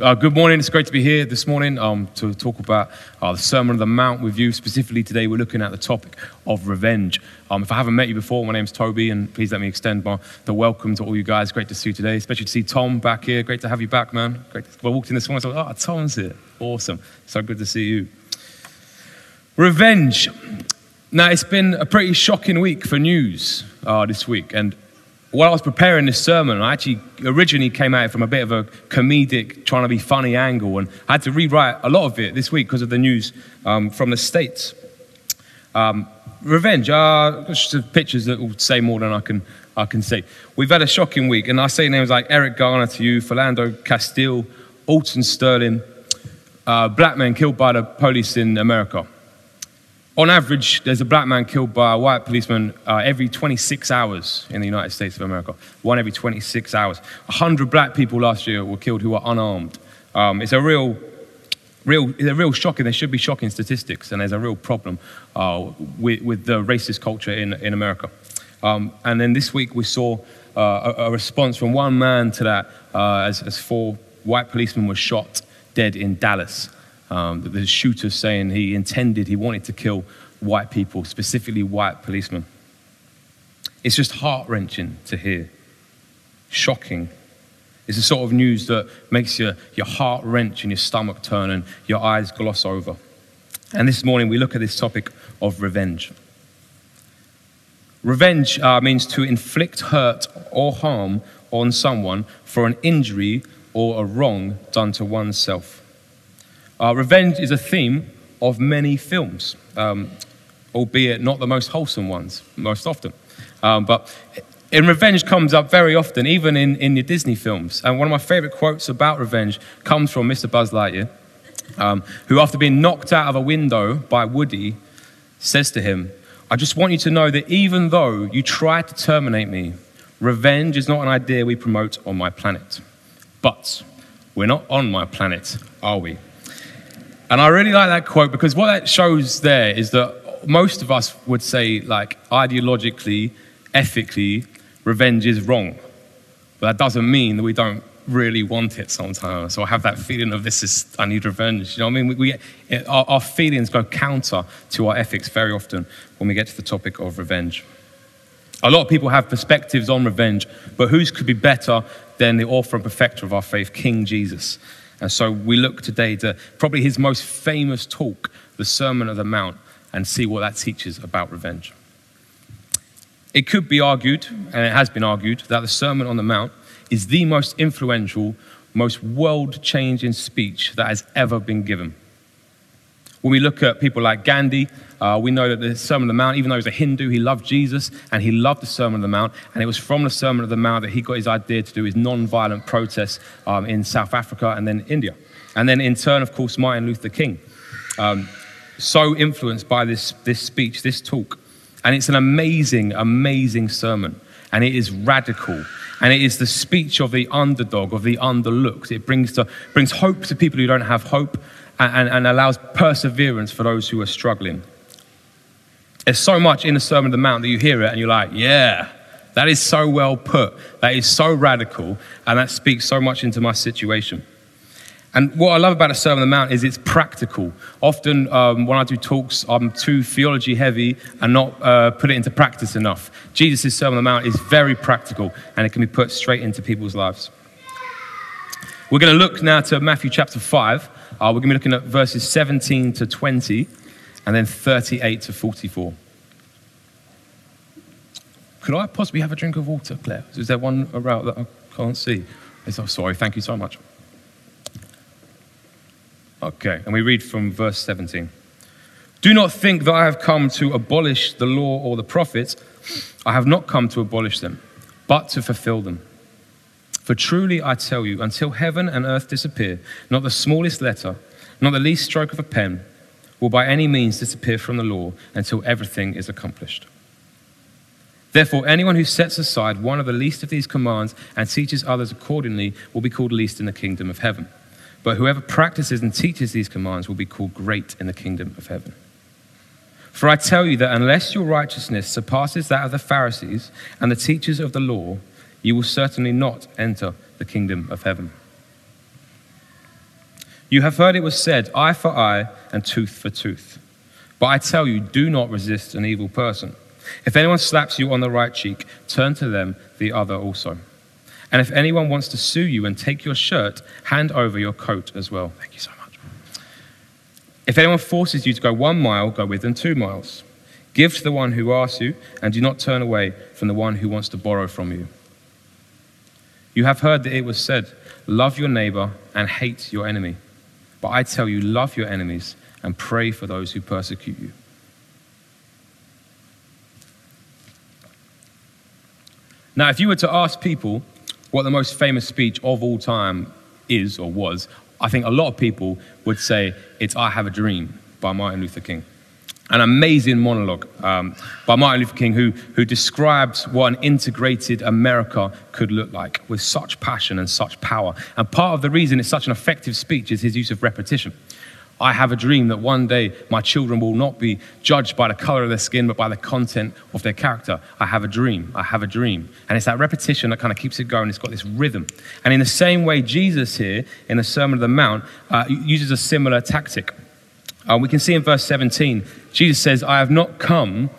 Uh, good morning. It's great to be here this morning um, to talk about uh, the Sermon on the Mount with you. Specifically, today we're looking at the topic of revenge. Um, if I haven't met you before, my name's Toby, and please let me extend my, the welcome to all you guys. Great to see you today, especially to see Tom back here. Great to have you back, man. Great. I walked in this morning, I thought, oh, Tom's here. Awesome. So good to see you. Revenge. Now, it's been a pretty shocking week for news uh, this week, and while I was preparing this sermon, I actually originally came at it from a bit of a comedic, trying to be funny angle, and I had to rewrite a lot of it this week because of the news um, from the States. Um, revenge, uh, pictures that will say more than I can, I can say. We've had a shocking week, and I say names like Eric Garner to you, Philando Castile, Alton Sterling, uh, black men killed by the police in America on average, there's a black man killed by a white policeman uh, every 26 hours in the United States of America. One every 26 hours. 100 black people last year were killed who were unarmed. Um, it's a real, real, it's a real shocking. There should be shocking statistics, and there's a real problem uh, with, with, the racist culture in, in America. Um, and then this week we saw uh, a, a, response from one man to that uh, as, as four white policemen were shot dead in Dallas. Um, the shooter saying he intended, he wanted to kill white people, specifically white policemen. It's just heart wrenching to hear. Shocking. It's the sort of news that makes your, your heart wrench and your stomach turn and your eyes gloss over. And this morning we look at this topic of revenge. Revenge uh, means to inflict hurt or harm on someone for an injury or a wrong done to oneself. Uh, revenge is a theme of many films, um, albeit not the most wholesome ones, most often. Um, but and revenge comes up very often, even in, in the Disney films. And one of my favorite quotes about revenge comes from Mr. Buzz Lightyear, um, who, after being knocked out of a window by Woody, says to him, I just want you to know that even though you try to terminate me, revenge is not an idea we promote on my planet. But we're not on my planet, are we? And I really like that quote because what that shows there is that most of us would say, like, ideologically, ethically, revenge is wrong. But that doesn't mean that we don't really want it sometimes. So I have that feeling of this is, I need revenge. You know what I mean? We, we it, our, our feelings go counter to our ethics very often when we get to the topic of revenge. A lot of people have perspectives on revenge, but whose could be better than the author and perfecter of our faith, King Jesus? And so we look today to probably his most famous talk, the Sermon of the Mount, and see what that teaches about revenge. It could be argued, and it has been argued, that the Sermon on the Mount is the most influential, most world changing speech that has ever been given. When we look at people like Gandhi, uh, we know that the Sermon on the Mount, even though he was a Hindu, he loved Jesus and he loved the Sermon on the Mount. And it was from the Sermon on the Mount that he got his idea to do his non-violent protests um, in South Africa and then India. And then in turn, of course, Martin Luther King. Um, so influenced by this, this speech, this talk. And it's an amazing, amazing sermon. And it is radical. And it is the speech of the underdog, of the underlooked. It brings, to, brings hope to people who don't have hope and, and allows perseverance for those who are struggling. There's so much in the Sermon on the Mount that you hear it and you're like, yeah, that is so well put. That is so radical, and that speaks so much into my situation. And what I love about the Sermon on the Mount is it's practical. Often, um, when I do talks, I'm too theology heavy and not uh, put it into practice enough. Jesus' Sermon on the Mount is very practical, and it can be put straight into people's lives. We're going to look now to Matthew chapter 5. Uh, we're going to be looking at verses 17 to 20 and then 38 to 44. Could I possibly have a drink of water, Claire? Is there one around that I can't see? Oh, sorry, thank you so much. Okay, and we read from verse 17. Do not think that I have come to abolish the law or the prophets. I have not come to abolish them, but to fulfill them. For truly I tell you, until heaven and earth disappear, not the smallest letter, not the least stroke of a pen, will by any means disappear from the law until everything is accomplished. Therefore, anyone who sets aside one of the least of these commands and teaches others accordingly will be called least in the kingdom of heaven. But whoever practices and teaches these commands will be called great in the kingdom of heaven. For I tell you that unless your righteousness surpasses that of the Pharisees and the teachers of the law, you will certainly not enter the kingdom of heaven. You have heard it was said, eye for eye and tooth for tooth. But I tell you, do not resist an evil person. If anyone slaps you on the right cheek, turn to them the other also. And if anyone wants to sue you and take your shirt, hand over your coat as well. Thank you so much. If anyone forces you to go one mile, go with them two miles. Give to the one who asks you, and do not turn away from the one who wants to borrow from you. You have heard that it was said, Love your neighbor and hate your enemy. But I tell you, love your enemies and pray for those who persecute you. Now, if you were to ask people what the most famous speech of all time is or was, I think a lot of people would say it's I Have a Dream by Martin Luther King. An amazing monologue um, by Martin Luther King, who, who describes what an integrated America could look like with such passion and such power. And part of the reason it's such an effective speech is his use of repetition. I have a dream that one day my children will not be judged by the color of their skin, but by the content of their character. I have a dream. I have a dream. And it's that repetition that kind of keeps it going. It's got this rhythm. And in the same way, Jesus here in the Sermon on the Mount uh, uses a similar tactic. Uh, we can see in verse 17, Jesus says, I have not come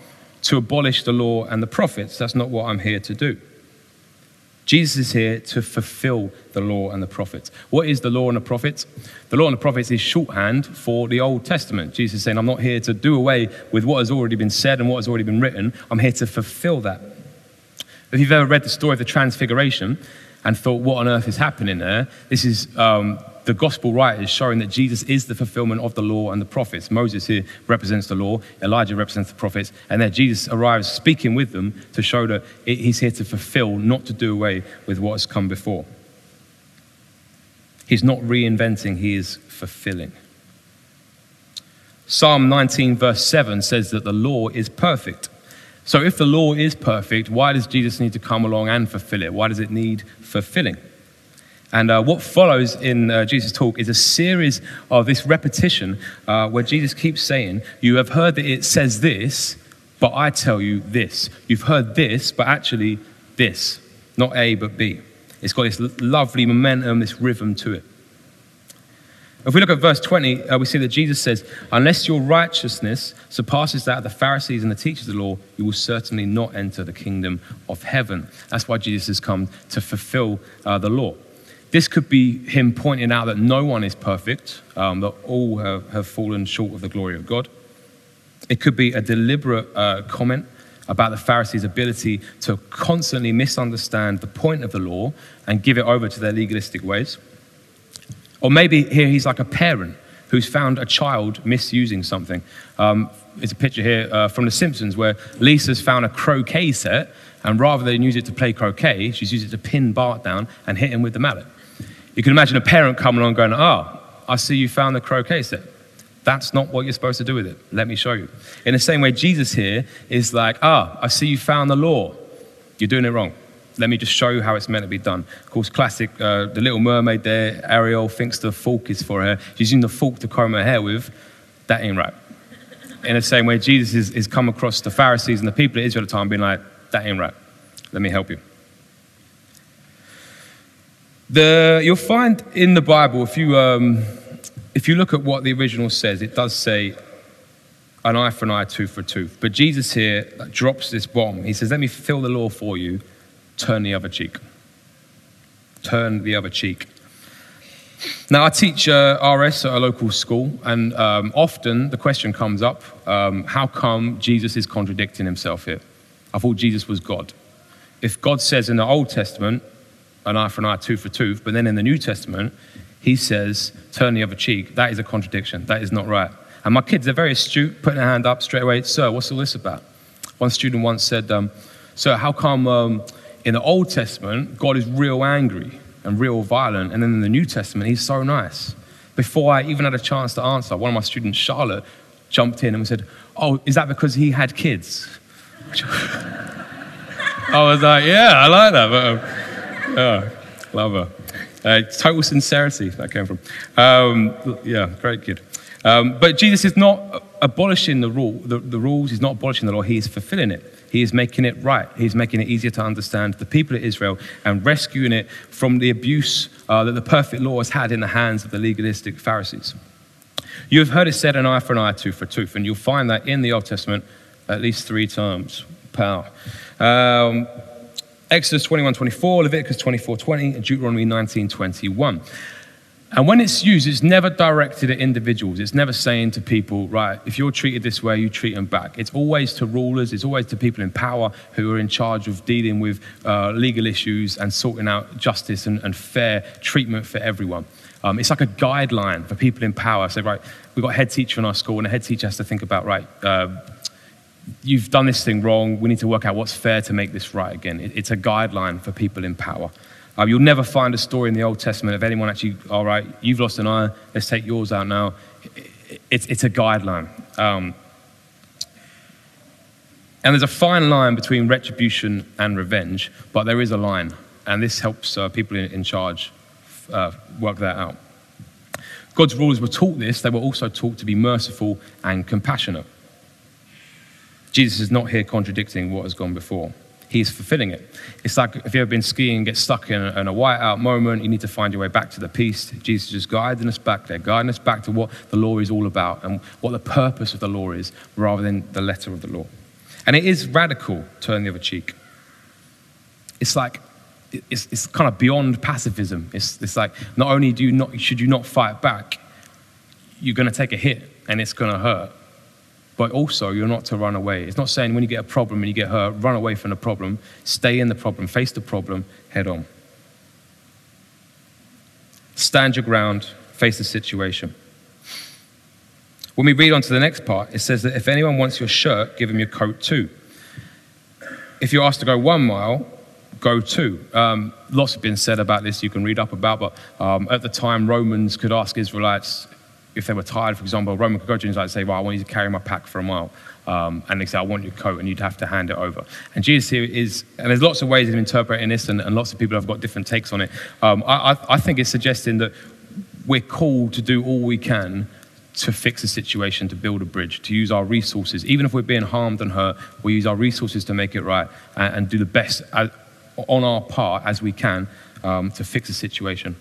to abolish the law and the prophets. That's not what I'm here to do. Jesus is here to fulfill the law and the prophets. What is the law and the prophets? The law and the prophets is shorthand for the Old Testament. Jesus is saying, I'm not here to do away with what has already been said and what has already been written. I'm here to fulfill that. If you've ever read the story of the Transfiguration and thought, what on earth is happening there? This is um, the gospel writers showing that Jesus is the fulfillment of the law and the prophets. Moses here represents the law, Elijah represents the prophets, and then Jesus arrives speaking with them to show that he's here to fulfill, not to do away with what has come before. He's not reinventing, he is fulfilling. Psalm 19, verse 7 says that the law is perfect. So, if the law is perfect, why does Jesus need to come along and fulfill it? Why does it need fulfilling? And uh, what follows in uh, Jesus' talk is a series of this repetition uh, where Jesus keeps saying, You have heard that it says this, but I tell you this. You've heard this, but actually this. Not A, but B. It's got this lovely momentum, this rhythm to it. If we look at verse 20, uh, we see that Jesus says, Unless your righteousness surpasses that of the Pharisees and the teachers of the law, you will certainly not enter the kingdom of heaven. That's why Jesus has come to fulfill uh, the law. This could be him pointing out that no one is perfect, um, that all have, have, fallen short of the glory of God. It could be a deliberate uh, comment about the Pharisees' ability to constantly misunderstand the point of the law and give it over to their legalistic ways. Or maybe here he's like a parent who's found a child misusing something. Um, it's a picture here uh, from The Simpsons where Lisa's found a croquet set, and rather than use it to play croquet, she's used it to pin Bart down and hit him with the mallet. You can imagine a parent coming along going, oh, I see you found the croquet set. That's not what you're supposed to do with it. Let me show you. In the same way, Jesus here is like, Ah, I see you found the law. You're doing it wrong. Let me just show you how it's meant to be done. Of course, classic, uh, the little mermaid there, Ariel thinks the fork is for her. She's using the fork to comb her hair with. That ain't right. In the same way, Jesus is, is come across the Pharisees and the people of Israel at the time being like, that ain't right. Let me help you. The, you'll find in the Bible, if you, um, if you look at what the original says, it does say an eye for an eye, tooth for a tooth. But Jesus here drops this bomb. He says, Let me fill the law for you, turn the other cheek. Turn the other cheek. Now, I teach uh, RS at a local school, and um, often the question comes up um, how come Jesus is contradicting himself here? I thought Jesus was God. If God says in the Old Testament, an eye for an eye, tooth for tooth. But then in the New Testament, he says, turn the other cheek. That is a contradiction. That is not right. And my kids, they're very astute, putting their hand up straight away. Sir, what's all this about? One student once said, um, Sir, how come um, in the Old Testament, God is real angry and real violent, and then in the New Testament, he's so nice? Before I even had a chance to answer, one of my students, Charlotte, jumped in and said, Oh, is that because he had kids? I was like, Yeah, I like that. But, um, oh, love her. Uh, total sincerity that came from. Um, yeah, great kid. Um, but Jesus is not abolishing the rule, the, the, rules. He's not abolishing the law. He is fulfilling it. He is making it right. He's making it easier to understand the people of Israel and rescuing it from the abuse uh, that the perfect law has had in the hands of the legalistic Pharisees. You have heard it said, an eye for an eye, tooth for tooth, and you'll find that in the Old Testament at least three times. Power. Um, Exodus 21 24, Leviticus 24 20, and Deuteronomy 19 21. And when it's used, it's never directed at individuals. It's never saying to people, right, if you're treated this way, you treat them back. It's always to rulers, it's always to people in power who are in charge of dealing with uh, legal issues and sorting out justice and, and fair treatment for everyone. Um, it's like a guideline for people in power. So, right, we've got a head teacher in our school, and the head teacher has to think about, right, uh, you've done this thing wrong. We need to work out what's fair to make this right again. It, it's a guideline for people in power. Uh, you'll never find a story in the Old Testament of anyone actually, all right, you've lost an eye, let's take yours out now. It's, it's a guideline. Um, and there's a fine line between retribution and revenge, but there is a line. And this helps uh, people in, in charge uh, work that out. God's rulers were taught this, they were also taught to be merciful and compassionate. Jesus is not here contradicting what has gone before he's fulfilling it. It's like if you've ever been skiing, get stuck in a, in a whiteout moment, you need to find your way back to the peace. Jesus is guiding us back there, guiding us back to what the law is all about and what the purpose of the law is rather than the letter of the law. And it is radical, turn the other cheek. It's like, it's, it's kind of beyond pacifism. It's, it's like, not only do you not, should you not fight back, you're going to take a hit and it's going to hurt but also you're not to run away. It's not saying when you get a problem and you get hurt, run away from the problem. Stay in the problem, face the problem head on. Stand your ground, face the situation. When we read on to the next part, it says that if anyone wants your shirt, give him your coat too. If you're asked to go one mile, go two. Um, lots have been said about this, you can read up about, but um, at the time, Romans could ask Israelites, if they were tired, for example, Roman could go to say, well, I want you to carry my pack for a mile. Um, and they say, I want your coat, and you'd have to hand it over. And Jesus here is, and there's lots of ways of interpreting this, and, and lots of people have got different takes on it. Um, I, I, think it's suggesting that we're called to do all we can to fix a situation, to build a bridge, to use our resources. Even if we're being harmed and hurt, we use our resources to make it right and, and do the best as, on our part as we can um, to fix a situation.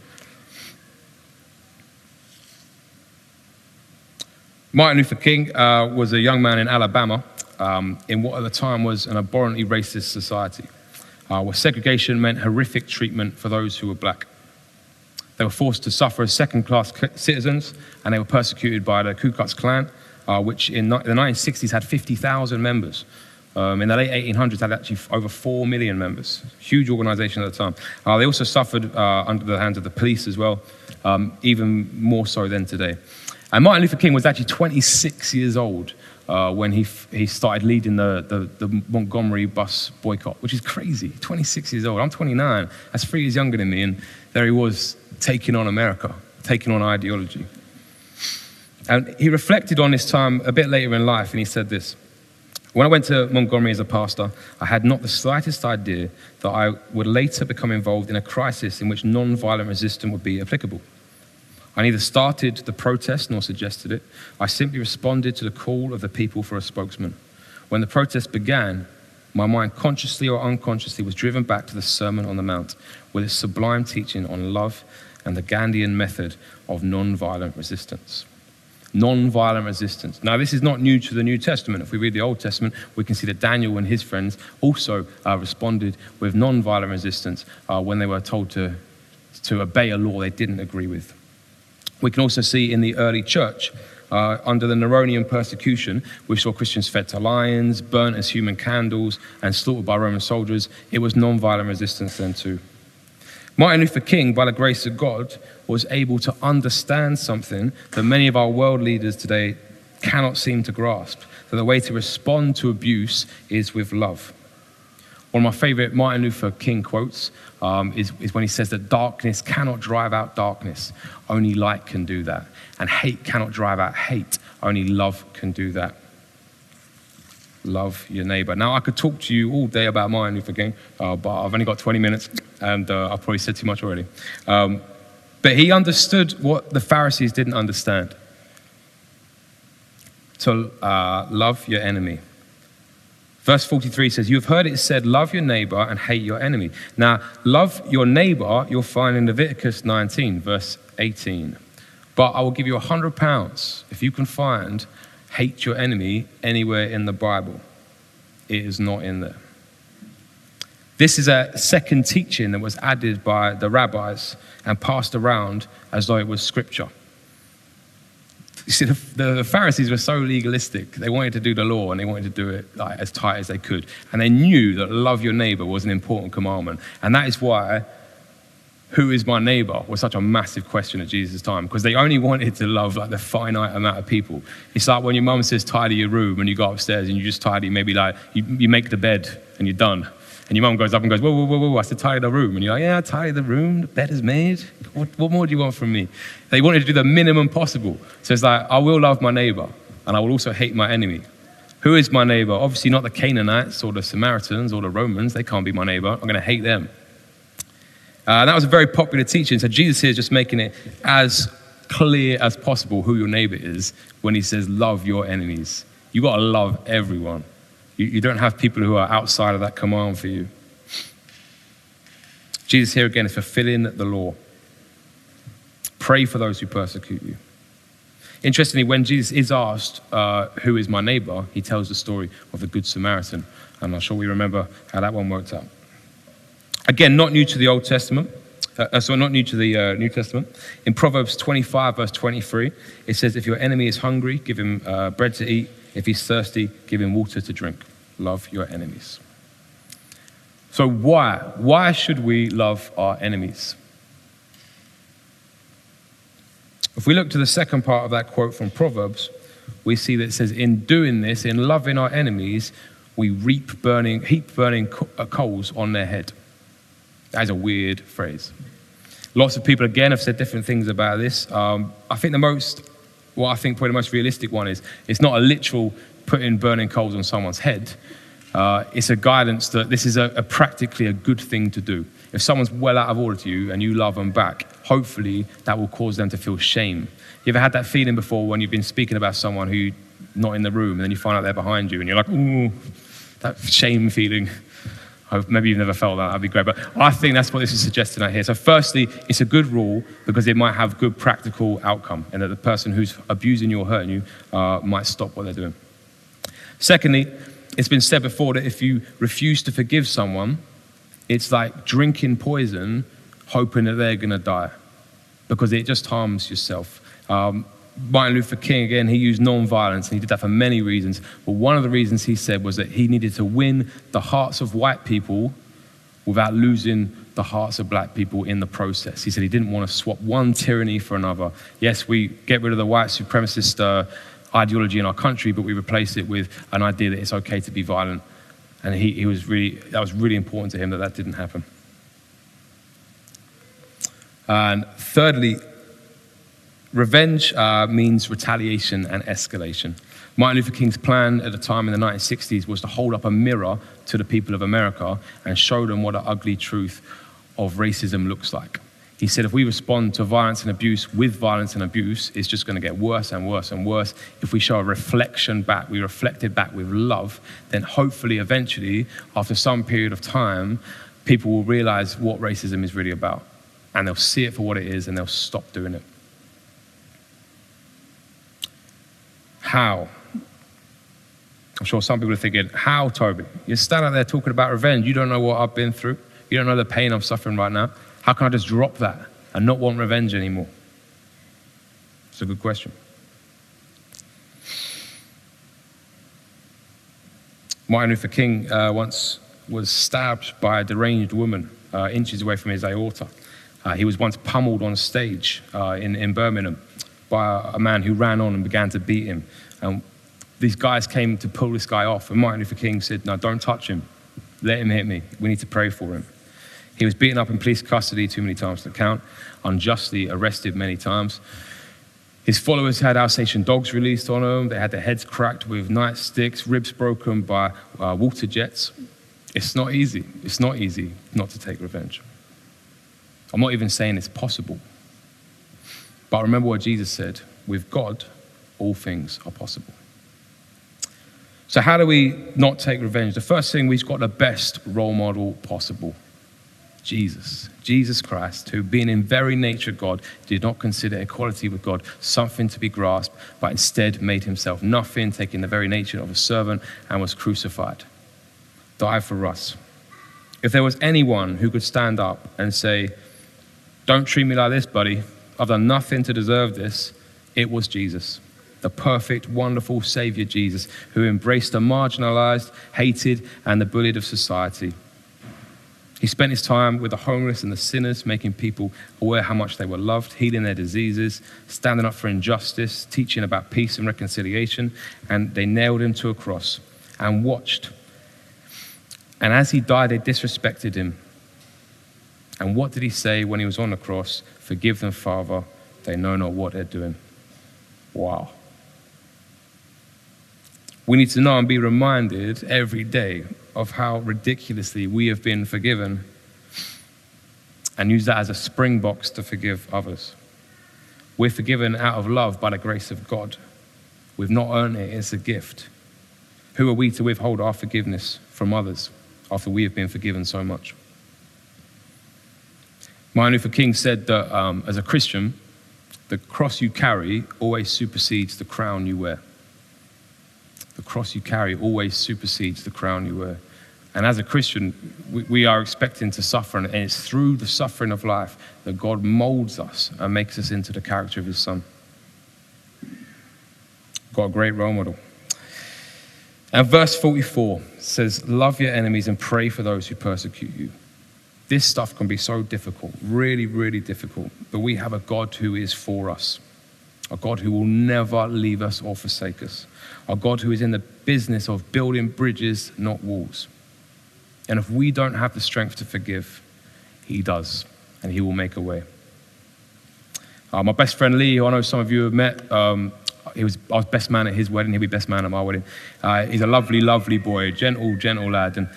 Martin Luther King uh, was a young man in Alabama um, in what at the time was an abhorrently racist society, uh, where segregation meant horrific treatment for those who were black. They were forced to suffer as second class citizens, and they were persecuted by the Ku Klux Klan, uh, which in the 1960s had 50,000 members. Um, in the late 1800s, had actually over 4 million members. Huge organization at the time. Uh, they also suffered uh, under the hands of the police as well, um, even more so than today. And Martin Luther King was actually 26 years old uh, when he, f- he started leading the, the, the, Montgomery bus boycott, which is crazy. 26 years old. I'm 29. That's three years younger than me. And there he was taking on America, taking on ideology. And he reflected on this time a bit later in life, and he said this. When I went to Montgomery as a pastor, I had not the slightest idea that I would later become involved in a crisis in which non-violent resistance would be applicable. I neither started the protest nor suggested it. I simply responded to the call of the people for a spokesman. When the protest began, my mind, consciously or unconsciously, was driven back to the Sermon on the Mount with its sublime teaching on love and the Gandhian method of non-violent resistance. Non-violent resistance. Now, this is not new to the New Testament. If we read the Old Testament, we can see that Daniel and his friends also uh, responded with non-violent resistance uh, when they were told to, to obey a law they didn't agree with. We can also see in the early church, uh, under the Neronian persecution, we saw Christians fed to lions, burnt as human candles, and slaughtered by Roman soldiers. It was non-violent resistance then too. Martin Luther King, by the grace of God, was able to understand something that many of our world leaders today cannot seem to grasp. That the way to respond to abuse is with love. One of my favorite Martin Luther King quotes um, is, is when he says that darkness cannot drive out darkness, only light can do that. And hate cannot drive out hate, only love can do that. Love your neighbor. Now, I could talk to you all day about Martin Luther King, uh, but I've only got 20 minutes and uh, I've probably said too much already. Um, but he understood what the Pharisees didn't understand to uh, love your enemy Verse 43 says, You have heard it said, Love your neighbor and hate your enemy. Now, love your neighbor, you'll find in Leviticus 19, verse 18. But I will give you a hundred pounds if you can find hate your enemy anywhere in the Bible. It is not in there. This is a second teaching that was added by the rabbis and passed around as though it was scripture. You see, the, the, Pharisees were so legalistic. They wanted to do the law and they wanted to do it like, as tight as they could. And they knew that love your neighbor was an important commandment. And that is why who is my neighbor was such a massive question at Jesus' time because they only wanted to love like the finite amount of people. It's like when your mum says tidy your room and you go upstairs and you just tidy, maybe like you, you make the bed and you're done. And your mum goes up and goes, whoa, whoa, whoa, whoa, I said tidy the room. And you're like, yeah, tidy the room, the bed is made. What, what more do you want from me? They wanted to do the minimum possible. So it's like, I will love my neighbor and I will also hate my enemy. Who is my neighbor? Obviously not the Canaanites or the Samaritans or the Romans. They can't be my neighbor. I'm going to hate them. Uh, that was a very popular teaching. So Jesus here is just making it as clear as possible who your neighbor is when he says, love your enemies. You've got to love everyone. You, you don't have people who are outside of that command for you. Jesus here again is fulfilling the law. Pray for those who persecute you. Interestingly, when Jesus is asked, uh, Who is my neighbor? he tells the story of the Good Samaritan. And I'm sure we remember how that one worked out. Again, not new to the Old Testament. Uh, uh so, not new to the uh, New Testament. In Proverbs 25, verse 23, it says, If your enemy is hungry, give him uh, bread to eat. If he's thirsty, give him water to drink. Love your enemies. So, why? Why should we love our enemies? If we look to the second part of that quote from Proverbs, we see that it says, In doing this, in loving our enemies, we reap burning, heap burning uh, coals on their head. That is a weird phrase. Lots of people, again, have said different things about this. Um, I think the most what I think probably the most realistic one is it's not a literal putting burning coals on someone's head. Uh, it's a guidance that this is a, a, practically a good thing to do. If someone's well out of order to you and you love them back, hopefully that will cause them to feel shame. You ever had that feeling before when you've been speaking about someone who not in the room and then you find out they're behind you and you're like, ooh, that shame feeling maybe you've never felt that, that'd be great. But I think that's what this is suggesting out here. So, firstly, it's a good rule because it might have good practical outcome, and that the person who's abusing you or hurting you uh, might stop what they're doing. Secondly, it's been said before that if you refuse to forgive someone, it's like drinking poison, hoping that they're going to die because it just harms yourself. Um, Martin Luther King, again, he used non-violence, and he did that for many reasons. But one of the reasons he said was that he needed to win the hearts of white people without losing the hearts of black people in the process. He said he didn't want to swap one tyranny for another. Yes, we get rid of the white supremacist uh, ideology in our country, but we replace it with an idea that it's okay to be violent. And he, he was really, that was really important to him that that didn't happen. And thirdly, Revenge uh, means retaliation and escalation. Martin Luther King's plan at the time in the 1960s was to hold up a mirror to the people of America and show them what the ugly truth of racism looks like. He said if we respond to violence and abuse with violence and abuse, it's just going to get worse and worse and worse. If we show a reflection back, we reflect it back with love, then hopefully, eventually, after some period of time, people will realize what racism is really about. And they'll see it for what it is and they'll stop doing it. How? I'm sure some people are thinking, How, Toby? You're standing there talking about revenge. You don't know what I've been through. You don't know the pain I'm suffering right now. How can I just drop that and not want revenge anymore? It's a good question. Martin Luther King uh, once was stabbed by a deranged woman uh, inches away from his aorta. Uh, he was once pummeled on stage uh, in, in Birmingham by a man who ran on and began to beat him. And these guys came to pull this guy off, and Martin Luther King said, No, don't touch him. Let him hit me. We need to pray for him. He was beaten up in police custody too many times to count, unjustly arrested many times. His followers had Alsatian dogs released on them. They had their heads cracked with nightsticks, ribs broken by uh, water jets. It's not easy. It's not easy not to take revenge. I'm not even saying it's possible. But remember what Jesus said with God, all things are possible. So, how do we not take revenge? The first thing, we've got the best role model possible Jesus. Jesus Christ, who, being in very nature God, did not consider equality with God something to be grasped, but instead made himself nothing, taking the very nature of a servant, and was crucified. Died for us. If there was anyone who could stand up and say, Don't treat me like this, buddy, I've done nothing to deserve this, it was Jesus the perfect, wonderful Savior Jesus, who embraced the marginalized, hated, and the bullied of society. He spent his time with the homeless and the sinners, making people aware how much they were loved, healing their diseases, standing up for injustice, teaching about peace and reconciliation, and they nailed him to a cross and watched. And as he died, they disrespected him. And what did he say when he was on the cross? Forgive them, Father, they know not what they're doing. Wow. We need to know and be reminded every day of how ridiculously we have been forgiven and use that as a springbox to forgive others. We're forgiven out of love by the grace of God. We've not earned it, it's a gift. Who are we to withhold our forgiveness from others after we have been forgiven so much? Martin Luther King said that um, as a Christian, the cross you carry always supersedes the crown you wear. The cross you carry always supersedes the crown you wear. And as a Christian, we, we are expecting to suffer, and it's through the suffering of life that God molds us and makes us into the character of His Son. Got a great role model. And verse 44 says, Love your enemies and pray for those who persecute you. This stuff can be so difficult, really, really difficult. But we have a God who is for us, a God who will never leave us or forsake us a God who is in the business of building bridges, not walls. And if we don't have the strength to forgive, He does, and He will make a way. Uh, my best friend Lee, who I know some of you have met, um, he was, I was best man at his wedding, he'll be best man at my wedding. Uh, he's a lovely, lovely boy, gentle, gentle lad. And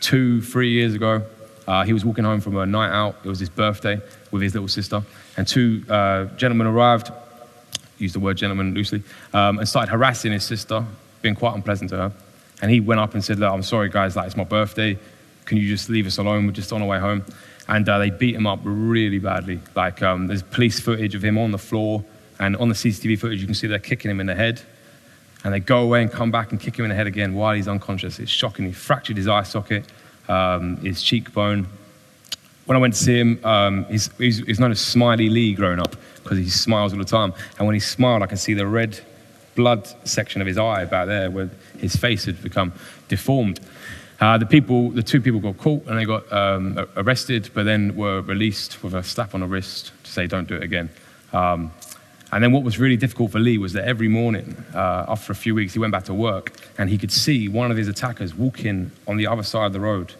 two, three years ago, uh, he was walking home from a night out. It was his birthday with his little sister. And two uh, gentlemen arrived use the word gentleman loosely, um, and started harassing his sister, being quite unpleasant to her. And he went up and said, Look, I'm sorry, guys, like, it's my birthday. Can you just leave us alone? We're just on our way home. And uh, they beat him up really badly. Like, um, there's police footage of him on the floor, and on the CCTV footage, you can see they're kicking him in the head. And they go away and come back and kick him in the head again while he's unconscious. It's shocking. He fractured his eye socket, um, his cheekbone. When I went to see him, um, he's, he's, he's known as Smiley Lee growing up because he smiles all the time. And when he smiled, I can see the red blood section of his eye about there where his face had become deformed. Uh, the people, the two people got caught and they got um, arrested, but then were released with a slap on the wrist to say, "Don't do it again." Um, and then what was really difficult for Lee was that every morning, uh, after a few weeks, he went back to work and he could see one of his attackers walking on the other side of the road,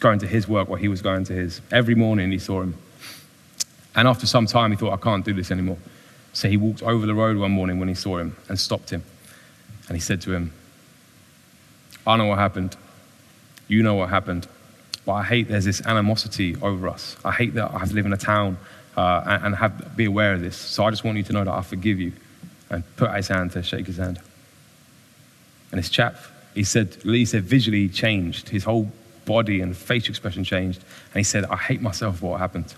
going to his work while he was going to his. Every morning he saw him. And after some time, he thought, I can't do this anymore. So he walked over the road one morning when he saw him and stopped him. And he said to him, I know what happened. You know what happened. But I hate there's this animosity over us. I hate that I have to live in a town uh, and, and have, be aware of this. So I just want you to know that I forgive you. And put out his hand to shake his hand. And this chap, he said, Lee said visually he changed. His whole body and facial expression changed. And he said, I hate myself for what happened.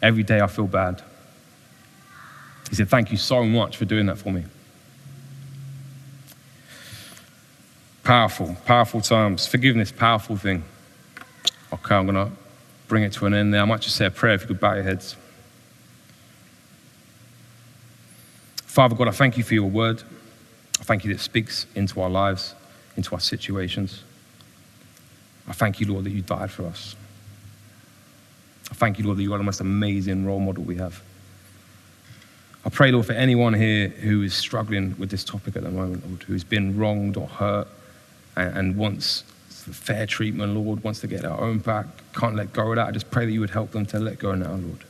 Every day I feel bad. He said, Thank you so much for doing that for me. Powerful, powerful times. Forgiveness, powerful thing. Okay, I'm going to bring it to an end there. I might just say a prayer if you could bow your heads. Father God, I thank you for your word. I thank you that it speaks into our lives, into our situations. I thank you, Lord, that you died for us. I thank you, Lord, that you are the most amazing role model we have. I pray, Lord, for anyone here who is struggling with this topic at the moment, Lord, who's been wronged or hurt and, and wants fair treatment, Lord, wants to get their own back, can't let go of that. I just pray that you would help them to let go now, Lord.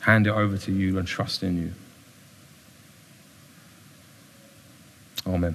Hand it over to you and trust in you. Amen.